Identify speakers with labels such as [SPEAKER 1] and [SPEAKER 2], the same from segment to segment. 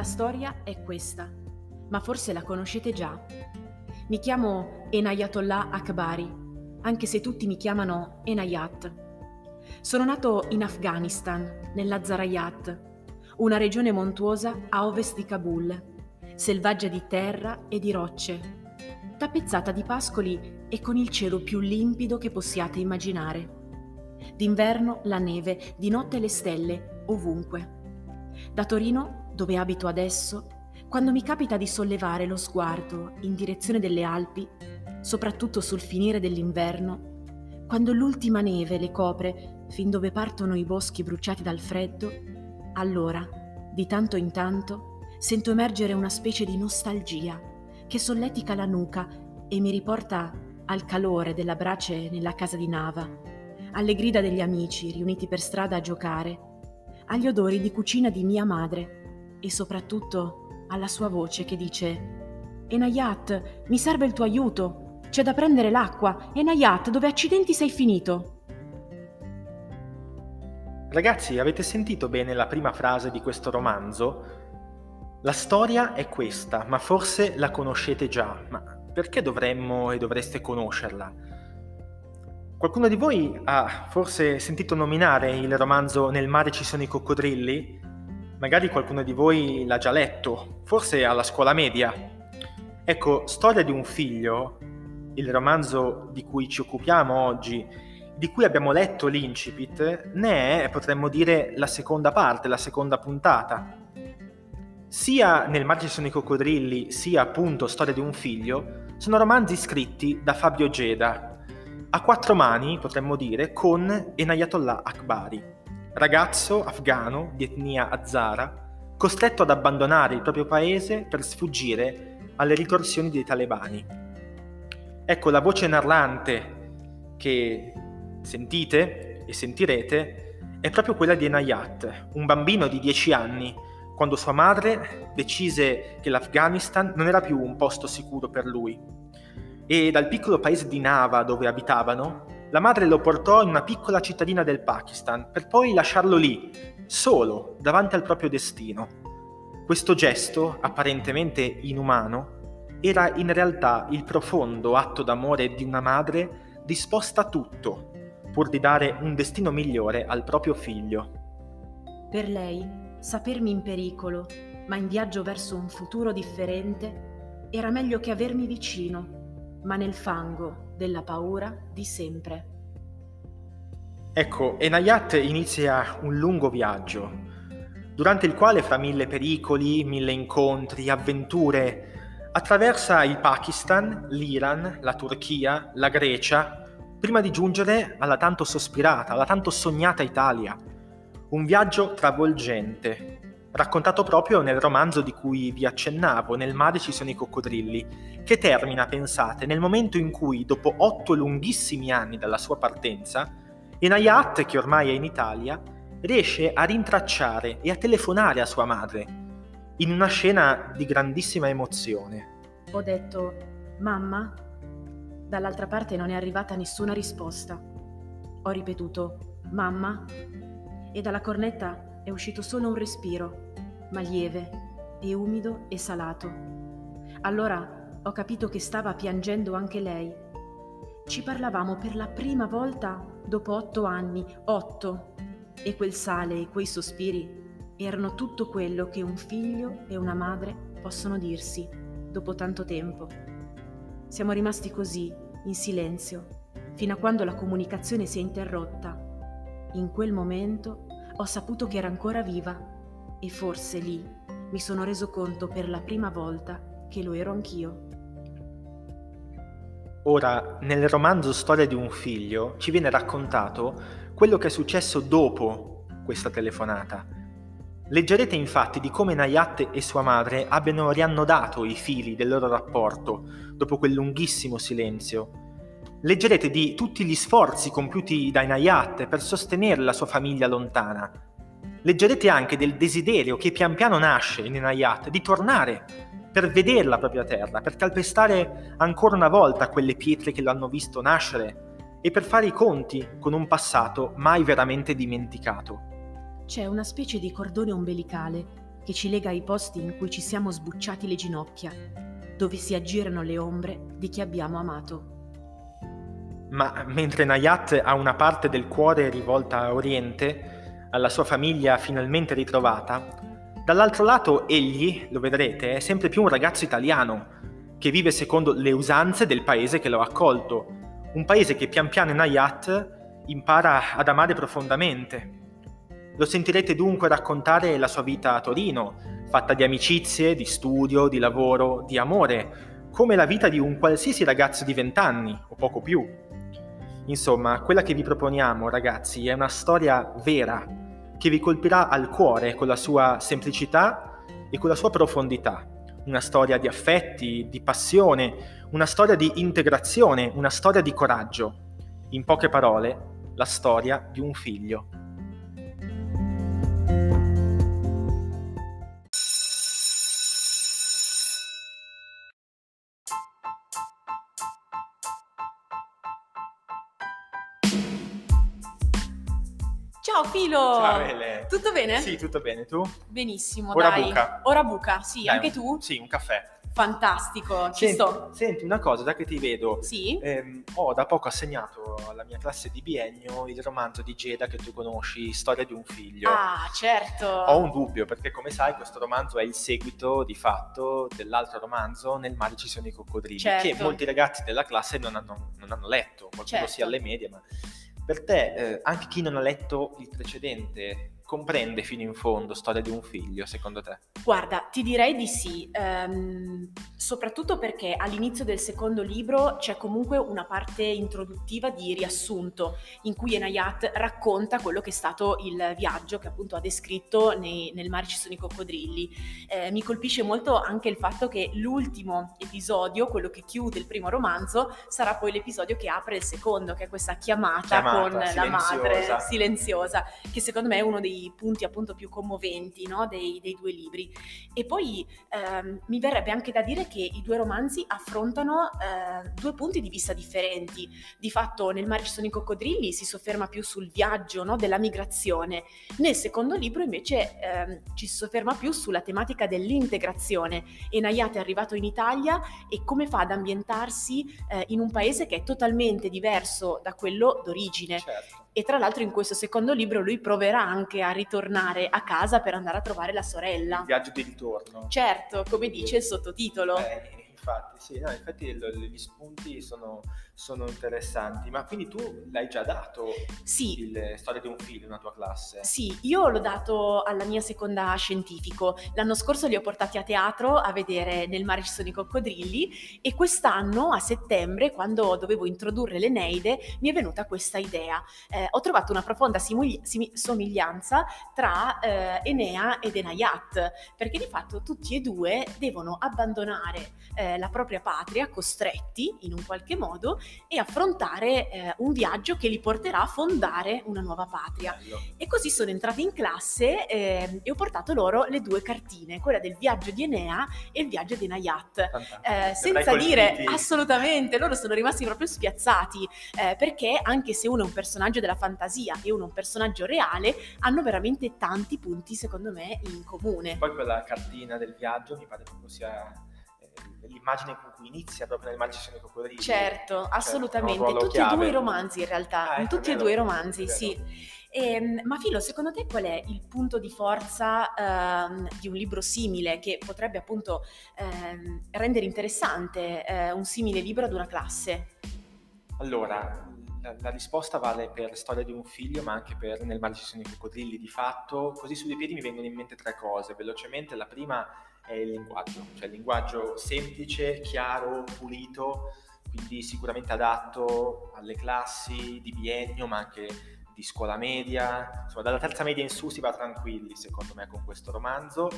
[SPEAKER 1] La storia è questa, ma forse la conoscete già. Mi chiamo Enayatollah Akbari, anche se tutti mi chiamano Enayat. Sono nato in Afghanistan, nella Zarayat, una regione montuosa a ovest di Kabul, selvaggia di terra e di rocce, tappezzata di pascoli e con il cielo più limpido che possiate immaginare. D'inverno la neve, di notte le stelle, ovunque. Da Torino, dove abito adesso, quando mi capita di sollevare lo sguardo in direzione delle Alpi, soprattutto sul finire dell'inverno, quando l'ultima neve le copre fin dove partono i boschi bruciati dal freddo, allora, di tanto in tanto, sento emergere una specie di nostalgia che solletica la nuca e mi riporta al calore della brace nella casa di Nava, alle grida degli amici riuniti per strada a giocare, agli odori di cucina di mia madre e soprattutto alla sua voce che dice Enayat, mi serve il tuo aiuto, c'è da prendere l'acqua, Enayat, dove accidenti sei finito?
[SPEAKER 2] Ragazzi, avete sentito bene la prima frase di questo romanzo? La storia è questa, ma forse la conoscete già, ma perché dovremmo e dovreste conoscerla? Qualcuno di voi ha forse sentito nominare il romanzo Nel mare ci sono i coccodrilli? Magari qualcuno di voi l'ha già letto, forse alla scuola media. Ecco, Storia di un figlio, il romanzo di cui ci occupiamo oggi di cui abbiamo letto l'incipit ne è, potremmo dire, la seconda parte, la seconda puntata. Sia nel Mare sono i coccodrilli, sia appunto Storia di un figlio, sono romanzi scritti da Fabio Geda, a quattro mani, potremmo dire, con Enayatollah Akbari, ragazzo afghano di etnia Hazara, costretto ad abbandonare il proprio paese per sfuggire alle ritorsioni dei talebani. Ecco la voce narrante che sentite e sentirete è proprio quella di Enayat, un bambino di 10 anni, quando sua madre decise che l'Afghanistan non era più un posto sicuro per lui. E dal piccolo paese di Nava dove abitavano, la madre lo portò in una piccola cittadina del Pakistan per poi lasciarlo lì, solo, davanti al proprio destino. Questo gesto, apparentemente inumano, era in realtà il profondo atto d'amore di una madre disposta a tutto pur di dare un destino migliore al proprio figlio.
[SPEAKER 1] Per lei, sapermi in pericolo, ma in viaggio verso un futuro differente, era meglio che avermi vicino, ma nel fango della paura di sempre.
[SPEAKER 2] Ecco, Enayat inizia un lungo viaggio, durante il quale fra mille pericoli, mille incontri, avventure, attraversa il Pakistan, l'Iran, la Turchia, la Grecia, prima di giungere alla tanto sospirata, alla tanto sognata Italia. Un viaggio travolgente, raccontato proprio nel romanzo di cui vi accennavo, Nel mare ci sono i coccodrilli, che termina, pensate, nel momento in cui, dopo otto lunghissimi anni dalla sua partenza, Enayat, che ormai è in Italia, riesce a rintracciare e a telefonare a sua madre, in una scena di grandissima emozione.
[SPEAKER 1] Ho detto, mamma, Dall'altra parte non è arrivata nessuna risposta. Ho ripetuto mamma e dalla cornetta è uscito solo un respiro, ma lieve e umido e salato. Allora ho capito che stava piangendo anche lei. Ci parlavamo per la prima volta dopo otto anni, otto, e quel sale e quei sospiri erano tutto quello che un figlio e una madre possono dirsi dopo tanto tempo. Siamo rimasti così, in silenzio, fino a quando la comunicazione si è interrotta. In quel momento ho saputo che era ancora viva e forse lì mi sono reso conto per la prima volta che lo ero anch'io.
[SPEAKER 2] Ora, nel romanzo Storia di un figlio ci viene raccontato quello che è successo dopo questa telefonata Leggerete infatti di come Nayat e sua madre abbiano riannodato i fili del loro rapporto dopo quel lunghissimo silenzio. Leggerete di tutti gli sforzi compiuti da Nayat per sostenere la sua famiglia lontana. Leggerete anche del desiderio che pian piano nasce in Nayat di tornare per vedere la propria terra, per calpestare ancora una volta quelle pietre che lo hanno visto nascere e per fare i conti con un passato mai veramente dimenticato
[SPEAKER 1] c'è una specie di cordone ombelicale che ci lega ai posti in cui ci siamo sbucciati le ginocchia, dove si aggirano le ombre di chi abbiamo amato.
[SPEAKER 2] Ma mentre Nayat ha una parte del cuore rivolta a Oriente, alla sua famiglia finalmente ritrovata, dall'altro lato egli, lo vedrete, è sempre più un ragazzo italiano, che vive secondo le usanze del paese che lo ha accolto, un paese che pian piano Nayat impara ad amare profondamente. Lo sentirete dunque raccontare la sua vita a Torino, fatta di amicizie, di studio, di lavoro, di amore, come la vita di un qualsiasi ragazzo di vent'anni o poco più. Insomma, quella che vi proponiamo, ragazzi, è una storia vera che vi colpirà al cuore con la sua semplicità e con la sua profondità. Una storia di affetti, di passione, una storia di integrazione, una storia di coraggio. In poche parole, la storia di un figlio.
[SPEAKER 1] Ciao
[SPEAKER 2] Ele.
[SPEAKER 1] Tutto bene?
[SPEAKER 2] Sì, tutto bene, tu?
[SPEAKER 1] Benissimo,
[SPEAKER 2] Ora
[SPEAKER 1] dai.
[SPEAKER 2] buca.
[SPEAKER 1] Ora buca, sì,
[SPEAKER 2] Dai,
[SPEAKER 1] anche
[SPEAKER 2] un-
[SPEAKER 1] tu?
[SPEAKER 2] Sì, un caffè.
[SPEAKER 1] Fantastico, ci
[SPEAKER 2] Senti,
[SPEAKER 1] sto.
[SPEAKER 2] senti, una cosa, già che ti vedo,
[SPEAKER 1] Sì?
[SPEAKER 2] ehm, ho da poco assegnato alla mia classe di biennio il romanzo di Geda che tu conosci, Storia di un figlio.
[SPEAKER 1] Ah, certo.
[SPEAKER 2] Ho un dubbio perché, come sai, questo romanzo è il seguito di fatto dell'altro romanzo Nel mare ci sono i coccodrilli,
[SPEAKER 1] Certo.
[SPEAKER 2] che molti ragazzi della classe non hanno, non hanno letto, qualcuno
[SPEAKER 1] Certo.
[SPEAKER 2] sia alle medie, ma per te, eh, anche chi non ha letto il precedente, comprende fino in fondo Storia di un figlio, secondo te?
[SPEAKER 1] Guarda, ti direi di sì, ehm, soprattutto perché all'inizio del secondo libro c'è comunque una parte introduttiva di riassunto in cui Enayat racconta quello che è stato il viaggio che appunto ha descritto nei- nel mare ci sono i coccodrilli. Eh, mi colpisce molto anche il fatto che l'ultimo episodio, quello che chiude il primo romanzo, sarà poi l'episodio che apre il secondo, che è questa chiamata,
[SPEAKER 2] Chiamata,
[SPEAKER 1] con la madre silenziosa, che secondo me è uno dei punti appunto più commoventi no, dei, dei due libri. E poi ehm, mi verrebbe anche da dire che i due romanzi affrontano eh, due punti di vista differenti. Di fatto nel mare ci sono i coccodrilli, si sofferma più sul viaggio no, della migrazione. Nel secondo libro invece ehm, ci si sofferma più sulla tematica dell'integrazione. E Nayat è arrivato in Italia e come fa ad ambientarsi eh, in un paese che è totalmente diverso da quello d'origine.
[SPEAKER 2] Certo.
[SPEAKER 1] E tra l'altro in questo secondo libro lui proverà anche a ritornare a casa per andare a trovare la sorella.
[SPEAKER 2] Il viaggio di ritorno.
[SPEAKER 1] Certo, come dice il sottotitolo.
[SPEAKER 2] Eh, infatti, sì, no, infatti gli spunti sono, sono interessanti. Ma quindi tu l'hai già dato
[SPEAKER 1] Sì,
[SPEAKER 2] il Storia di un figlio nella tua classe?
[SPEAKER 1] Sì, io l'ho dato alla mia seconda scientifico. L'anno scorso li ho portati a teatro a vedere Nel mare ci sono i coccodrilli e quest'anno, a settembre, quando dovevo introdurre l'Eneide, mi è venuta questa idea. Eh, ho trovato una profonda simuli- simi- somiglianza tra eh, Enea ed Enayat, perché di fatto tutti e due devono abbandonare eh, la propria patria, costretti in un qualche modo, e affrontare eh, un viaggio che li porterà a fondare una nuova patria.
[SPEAKER 2] Bello.
[SPEAKER 1] E così sono entrata in classe ehm, e ho portato loro le due cartine, quella del viaggio di Enea e il viaggio di Nayat. Eh, senza dire
[SPEAKER 2] colpiti.
[SPEAKER 1] assolutamente, loro sono rimasti proprio spiazzati eh, perché anche se uno è un personaggio della fantasia e uno è un personaggio reale, hanno veramente tanti punti secondo me in comune.
[SPEAKER 2] Poi quella cartina del viaggio mi pare proprio sia eh, l'immagine con cui inizia proprio nel mare ci sono i coccodrilli.
[SPEAKER 1] Certo,
[SPEAKER 2] Cioè,
[SPEAKER 1] assolutamente, tutti e
[SPEAKER 2] chiave.
[SPEAKER 1] due i romanzi in realtà,
[SPEAKER 2] Ah,
[SPEAKER 1] in
[SPEAKER 2] ecco,
[SPEAKER 1] tutti e due i romanzi, sì. Ehm, ma Filo, secondo te qual è il punto di forza ehm, di un libro simile che potrebbe appunto ehm, rendere interessante eh, un simile libro ad una classe?
[SPEAKER 2] Allora, la, la risposta vale per Storia di un figlio, ma anche per Nel mare ci sono i coccodrilli. Di fatto, così su due piedi mi vengono in mente tre cose. Velocemente, la prima è il linguaggio, cioè il linguaggio semplice, chiaro, pulito, quindi sicuramente adatto alle classi di biennio, ma anche di scuola media. Insomma, dalla terza media in su si va tranquilli, secondo me, con questo romanzo.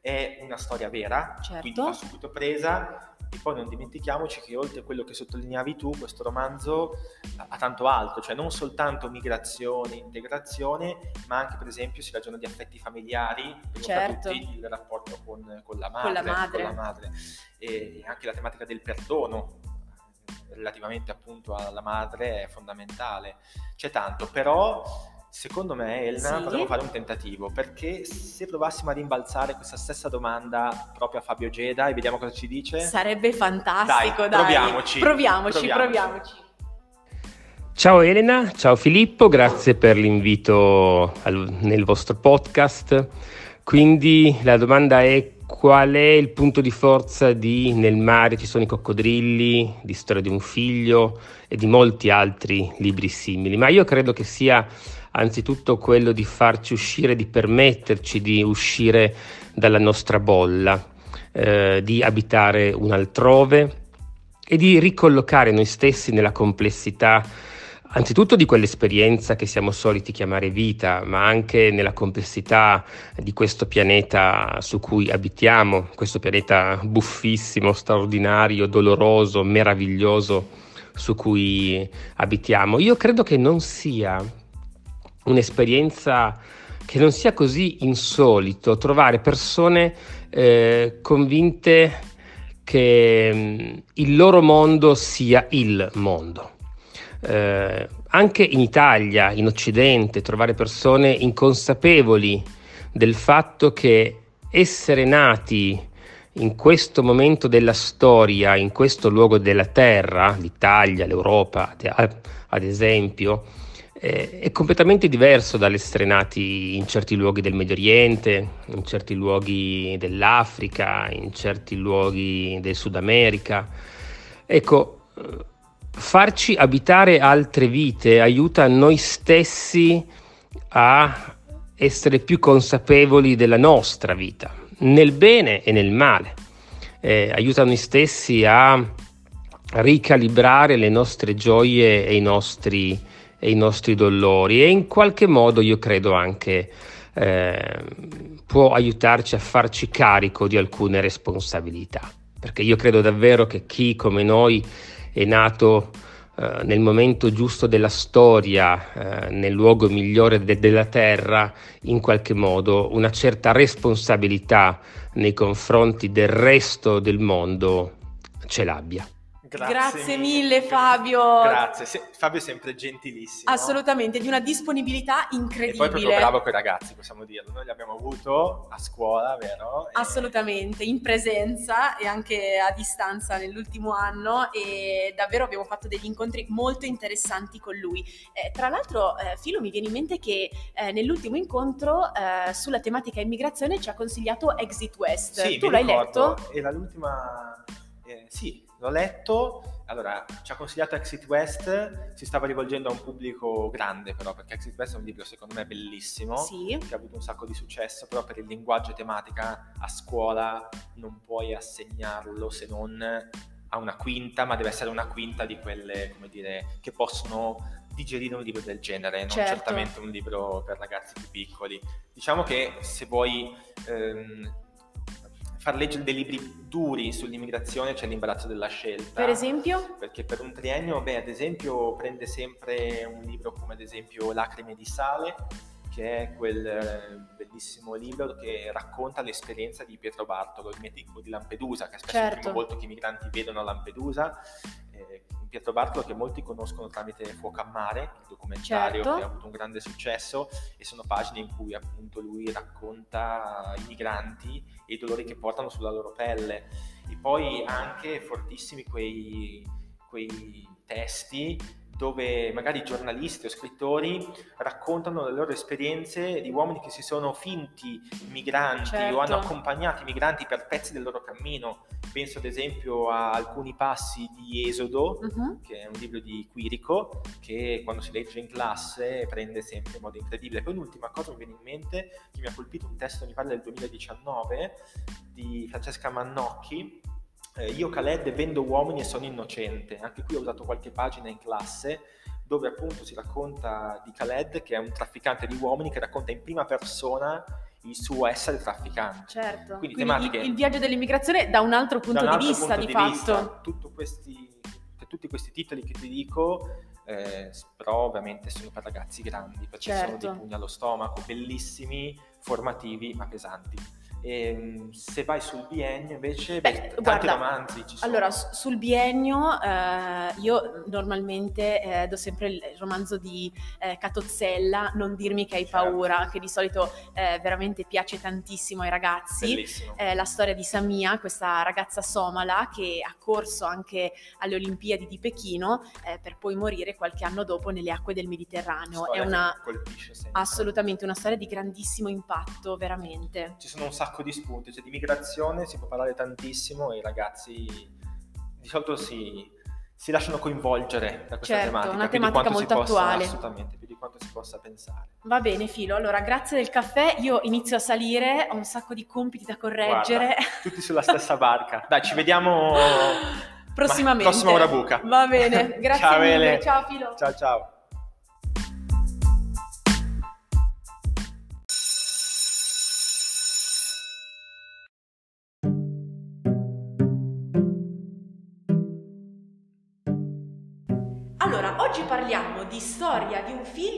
[SPEAKER 2] È una storia vera,
[SPEAKER 1] Certo.
[SPEAKER 2] quindi fa subito presa. E poi non dimentichiamoci che oltre a quello che sottolineavi tu, questo romanzo ha ha tanto altro, cioè non soltanto migrazione, integrazione, ma anche per esempio si ragiona di affetti familiari,
[SPEAKER 1] Certo.
[SPEAKER 2] tutti il rapporto con, con la
[SPEAKER 1] Con la
[SPEAKER 2] madre,
[SPEAKER 1] madre.
[SPEAKER 2] con la madre. e anche la tematica del perdono eh, relativamente appunto alla madre è fondamentale. C'è tanto, però secondo me, Elena,
[SPEAKER 1] Sì.
[SPEAKER 2] potremmo fare un tentativo, perché se provassimo a rimbalzare questa stessa domanda proprio a Fabio Geda e vediamo cosa ci dice...
[SPEAKER 1] Sarebbe fantastico,
[SPEAKER 2] Dai,
[SPEAKER 1] dai.
[SPEAKER 2] proviamoci.
[SPEAKER 1] Proviamoci,
[SPEAKER 2] Proviamoci.
[SPEAKER 1] proviamoci.
[SPEAKER 3] Ciao Elena, ciao Filippo, grazie per l'invito al- nel vostro podcast. Quindi la domanda è qual è il punto di forza di Nel mare ci sono i coccodrilli, di Storia di un figlio e di molti altri libri simili, ma io credo che sia anzitutto quello di farci uscire, di permetterci di uscire dalla nostra bolla, eh, di abitare un altrove e di ricollocare noi stessi nella complessità anzitutto di quell'esperienza che siamo soliti chiamare vita, ma anche nella complessità di questo pianeta su cui abitiamo, questo pianeta buffissimo, straordinario, doloroso, meraviglioso su cui abitiamo. Io credo che non sia un'esperienza che non sia così insolito trovare persone eh, convinte che mh, il loro mondo sia il mondo. Eh, anche in Italia, in Occidente, trovare persone inconsapevoli del fatto che essere nati in questo momento della storia, in questo luogo della terra, l'Italia, l'Europa, ad- ad esempio, eh, è completamente diverso dall'essere nati in certi luoghi del Medio Oriente, in certi luoghi dell'Africa, in certi luoghi del Sud America. Ecco, eh, farci abitare altre vite aiuta noi stessi a essere più consapevoli della nostra vita, nel bene e nel male. Eh, aiuta noi stessi a ricalibrare le nostre gioie e i nostri, e i nostri dolori e in qualche modo io credo anche eh, può aiutarci a farci carico di alcune responsabilità, perché io credo davvero che chi come noi è nato eh, nel momento giusto della storia, eh, nel luogo migliore de- della terra, in qualche modo una certa responsabilità nei confronti del resto del mondo ce l'abbia.
[SPEAKER 1] Grazie mille, Fabio.
[SPEAKER 2] Grazie, Se- Fabio è sempre gentilissimo.
[SPEAKER 1] Assolutamente, di una disponibilità
[SPEAKER 2] E poi proprio
[SPEAKER 1] incredibile.
[SPEAKER 2] bravo con i ragazzi, possiamo dirlo. Noi li abbiamo avuto a scuola, vero? E-
[SPEAKER 1] Assolutamente, in presenza e anche a distanza nell'ultimo anno e davvero abbiamo fatto degli incontri molto interessanti con lui. Eh, tra l'altro, eh, Filo, mi viene in mente che eh, nell'ultimo incontro eh, sulla tematica immigrazione ci ha consigliato Exit West.
[SPEAKER 2] Sì,
[SPEAKER 1] tu l'hai
[SPEAKER 2] ricordo,
[SPEAKER 1] letto?
[SPEAKER 2] Era l'ultima... eh, sì, l'ho letto. Allora, ci ha consigliato Exit West, si stava rivolgendo a un pubblico grande però, perché Exit West è un libro secondo me bellissimo,
[SPEAKER 1] Sì.
[SPEAKER 2] che ha avuto un sacco di successo, però per il linguaggio e tematica a scuola non puoi assegnarlo se non a una quinta, ma deve essere una quinta di quelle, come dire, che possono digerire un libro del genere, non
[SPEAKER 1] Certo.
[SPEAKER 2] certamente un libro per ragazzi più piccoli. Diciamo che se vuoi ehm, far leggere dei libri duri sull'immigrazione c'è l'imbarazzo della scelta.
[SPEAKER 1] Per esempio?
[SPEAKER 2] Perché per un triennio, beh, ad esempio, prende sempre un libro come ad esempio Lacrime di sale, che è quel eh, bellissimo libro che racconta l'esperienza di Pietro Bartolo, il medico di Lampedusa, che è spesso il
[SPEAKER 1] Certo.
[SPEAKER 2] primo volto che i migranti vedono a Lampedusa. Pietro Bartolo che molti conoscono tramite Fuoco a mare, il documentario
[SPEAKER 1] Certo.
[SPEAKER 2] che ha avuto un grande successo e sono pagine in cui appunto lui racconta i migranti e i dolori che portano sulla loro pelle. E poi anche fortissimi quei, quei testi dove magari giornalisti o scrittori raccontano le loro esperienze di uomini che si sono finti migranti
[SPEAKER 1] Certo.
[SPEAKER 2] o hanno accompagnato i migranti per pezzi del loro cammino. Penso ad esempio a alcuni passi di Esodo,
[SPEAKER 1] Mhm.
[SPEAKER 2] che è un libro di Quirico, che quando si legge in classe prende sempre in modo incredibile. Poi un'ultima cosa mi viene in mente, che mi ha colpito un testo, mi pare del 2019, di Francesca Mannocchi, eh, Io Khaled vendo uomini e sono innocente. Anche qui ho usato qualche pagina in classe dove appunto si racconta di Khaled, che è un trafficante di uomini, che racconta in prima persona il suo essere trafficante.
[SPEAKER 1] Certo.
[SPEAKER 2] Quindi
[SPEAKER 1] Quindi,
[SPEAKER 2] tematiche-
[SPEAKER 1] il, il viaggio dell'immigrazione da un altro punto
[SPEAKER 2] un
[SPEAKER 1] di
[SPEAKER 2] altro
[SPEAKER 1] vista,
[SPEAKER 2] punto
[SPEAKER 1] di,
[SPEAKER 2] di
[SPEAKER 1] fatto.
[SPEAKER 2] vista, tutto questi, cioè, tutti questi titoli che ti dico, eh, però ovviamente sono per ragazzi grandi, perché sono
[SPEAKER 1] Certo.
[SPEAKER 2] di pugno allo stomaco, bellissimi, formativi, ma pesanti. E, ehm, se vai sul biennio invece,
[SPEAKER 1] Beh,
[SPEAKER 2] beh, tanti
[SPEAKER 1] guarda,
[SPEAKER 2] romanzi ci sono.
[SPEAKER 1] Allora, sul biennio eh, io normalmente eh, do sempre il romanzo di eh, Catozzella, Non dirmi che hai
[SPEAKER 2] Certo.
[SPEAKER 1] paura, che di solito eh, veramente piace tantissimo ai ragazzi. È la storia di Samia, questa ragazza somala che ha corso anche alle Olimpiadi di Pechino eh, per poi morire qualche anno dopo nelle acque del Mediterraneo.
[SPEAKER 2] Storia
[SPEAKER 1] È una,
[SPEAKER 2] che colpisce sempre.
[SPEAKER 1] assolutamente una storia di grandissimo impatto, veramente.
[SPEAKER 2] Ci sono un sacco di spunti, cioè di migrazione si può parlare tantissimo e i ragazzi di solito si, si lasciano coinvolgere da questa
[SPEAKER 1] Certo,
[SPEAKER 2] tematica.
[SPEAKER 1] una
[SPEAKER 2] più di
[SPEAKER 1] tematica
[SPEAKER 2] quanto si
[SPEAKER 1] molto
[SPEAKER 2] possa-
[SPEAKER 1] attuale.
[SPEAKER 2] Assolutamente, più di quanto si possa pensare.
[SPEAKER 1] Va bene, Filo. Allora, grazie del caffè. Io inizio a salire, ho un sacco di compiti da correggere.
[SPEAKER 2] Guarda, tutti sulla stessa barca. Dai, ci vediamo
[SPEAKER 1] Prossimamente.
[SPEAKER 2] Ma- prossima ora buca.
[SPEAKER 1] Va bene, grazie
[SPEAKER 2] Ciao,
[SPEAKER 1] mille.
[SPEAKER 2] Ele.
[SPEAKER 1] Ciao, Filo.
[SPEAKER 2] Ciao ciao.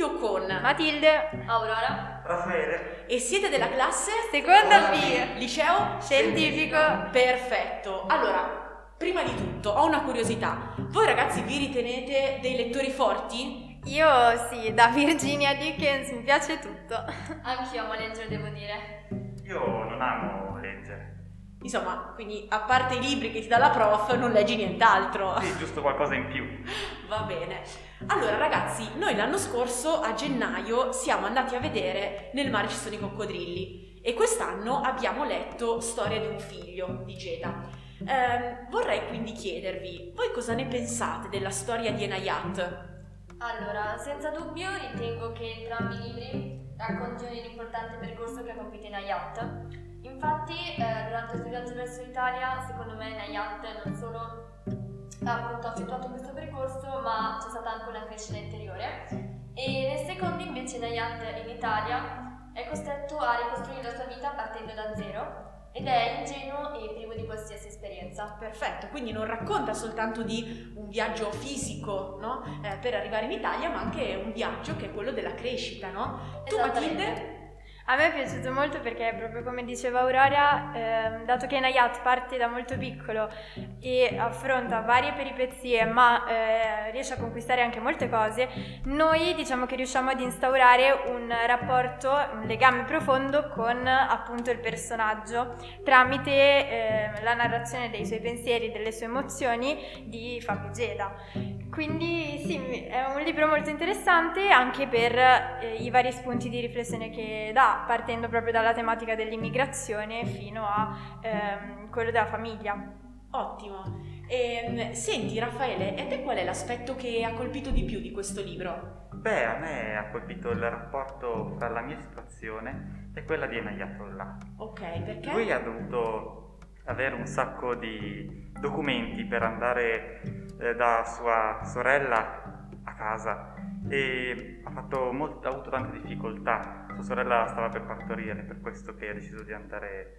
[SPEAKER 1] Figlio con
[SPEAKER 4] Matilde, Aurora,
[SPEAKER 2] Raffaele.
[SPEAKER 1] e siete della classe
[SPEAKER 4] seconda B,
[SPEAKER 1] liceo
[SPEAKER 4] scientifico.
[SPEAKER 1] Perfetto. Allora, prima di tutto, ho una curiosità. Voi ragazzi vi ritenete dei lettori forti?
[SPEAKER 4] Io sì, da Virginia Dickens mi piace tutto.
[SPEAKER 5] Anch'io amo leggere, devo dire.
[SPEAKER 6] Io non amo leggere.
[SPEAKER 1] Insomma, quindi a parte i libri che ti dà la prof, non leggi nient'altro.
[SPEAKER 6] Sì, giusto qualcosa in più.
[SPEAKER 1] Va bene. Allora ragazzi, noi l'anno scorso a gennaio siamo andati a vedere Nel mare ci sono i coccodrilli e quest'anno abbiamo letto Storia di un figlio di Geda. Ehm, vorrei quindi chiedervi, voi cosa ne pensate della storia di Enayat?
[SPEAKER 5] Allora, senza dubbio ritengo che entrambi i libri raccontino l'importante percorso che ha compiuto Nayat. Infatti, eh, durante il suo viaggio verso l'Italia, secondo me Nayat non solo ha appunto effettuato questo percorso, ma c'è stata anche una crescita interiore. E nel secondo invece Nayat in Italia è costretto a ricostruire la sua vita partendo da zero ed è ingenuo e privo di qualsiasi esperienza.
[SPEAKER 1] Perfetto, quindi non racconta soltanto di un viaggio fisico no? Eh, per arrivare in Italia, ma anche un viaggio che è quello della crescita, no? Tu. Matilde?
[SPEAKER 4] A me è piaciuto molto perché, proprio come diceva Aurora, ehm, dato che Nayat parte da molto piccolo e affronta varie peripezie, ma eh, riesce a conquistare anche molte cose, noi diciamo che riusciamo ad instaurare un rapporto, un legame profondo con appunto il personaggio tramite eh, la narrazione dei suoi pensieri, delle sue emozioni di Fabio Geda. Quindi sì, è un libro molto interessante anche per eh, i vari spunti di riflessione che dà, partendo proprio dalla tematica dell'immigrazione fino a ehm, quello della famiglia.
[SPEAKER 1] Ottimo. Ehm, senti Raffaele, e te qual è l'aspetto che ha colpito di più di questo libro?
[SPEAKER 6] Beh, a me ha colpito il rapporto fra la mia situazione e quella di Enayatollah.
[SPEAKER 1] Ok, perché?
[SPEAKER 6] Lui ha dovuto avere un sacco di documenti per andare eh, da sua sorella a casa e ha, fatto molt- ha avuto tante difficoltà. Sua sorella stava per partorire, per questo che ha deciso di andare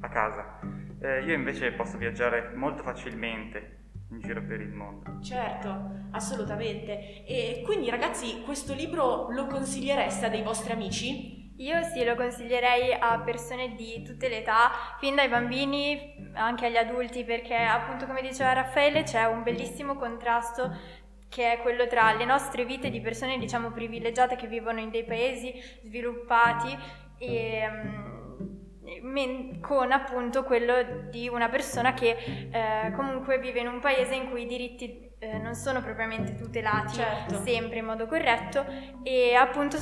[SPEAKER 6] a casa. Eh, io invece posso viaggiare molto facilmente in giro per il mondo.
[SPEAKER 1] Certo, assolutamente. E quindi ragazzi, questo libro lo consigliereste a dei vostri amici?
[SPEAKER 4] Io sì, lo consiglierei a persone di tutte le età, fin dai bambini anche agli adulti, perché appunto come diceva Raffaele c'è un bellissimo contrasto che è quello tra le nostre vite di persone diciamo privilegiate che vivono in dei paesi sviluppati e men- con appunto quello di una persona che eh, comunque vive in un paese in cui i diritti eh, non sono propriamente tutelati
[SPEAKER 1] Certo.
[SPEAKER 4] sempre in modo corretto e appunto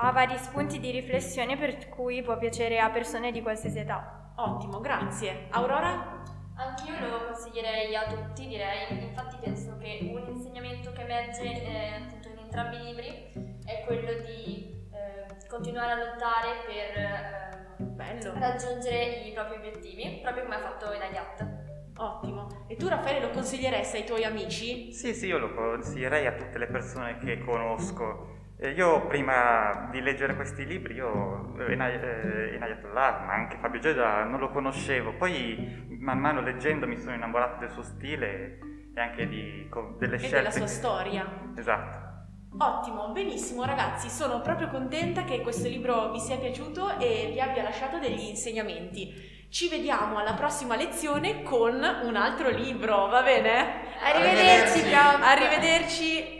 [SPEAKER 4] ha vari spunti di riflessione per cui può piacere a persone di qualsiasi età.
[SPEAKER 1] Ottimo, grazie. Aurora?
[SPEAKER 5] Anch'io lo consiglierei a tutti, direi, infatti penso che un insegnamento che emerge eh, appunto in entrambi i libri è quello di eh, continuare a lottare per eh,
[SPEAKER 1] Bello.
[SPEAKER 5] raggiungere i propri obiettivi, proprio come ha fatto Inayat.
[SPEAKER 1] Ottimo. E tu Raffaele lo consiglieresti ai tuoi amici?
[SPEAKER 6] Sì, sì, io lo consiglierei a tutte le persone che conosco. Io prima di leggere questi libri, io eh, Enay- eh, Enayatollah, ma anche Fabio Geda, non lo conoscevo. Poi man mano leggendo mi sono innamorato del suo stile e anche di, delle
[SPEAKER 1] E
[SPEAKER 6] scelte.
[SPEAKER 1] della sua storia.
[SPEAKER 6] Esatto.
[SPEAKER 1] Ottimo, benissimo ragazzi, sono proprio contenta che questo libro vi sia piaciuto e vi abbia lasciato degli insegnamenti. Ci vediamo alla prossima lezione con un altro libro, va bene?
[SPEAKER 4] Arrivederci, prof.
[SPEAKER 1] Arrivederci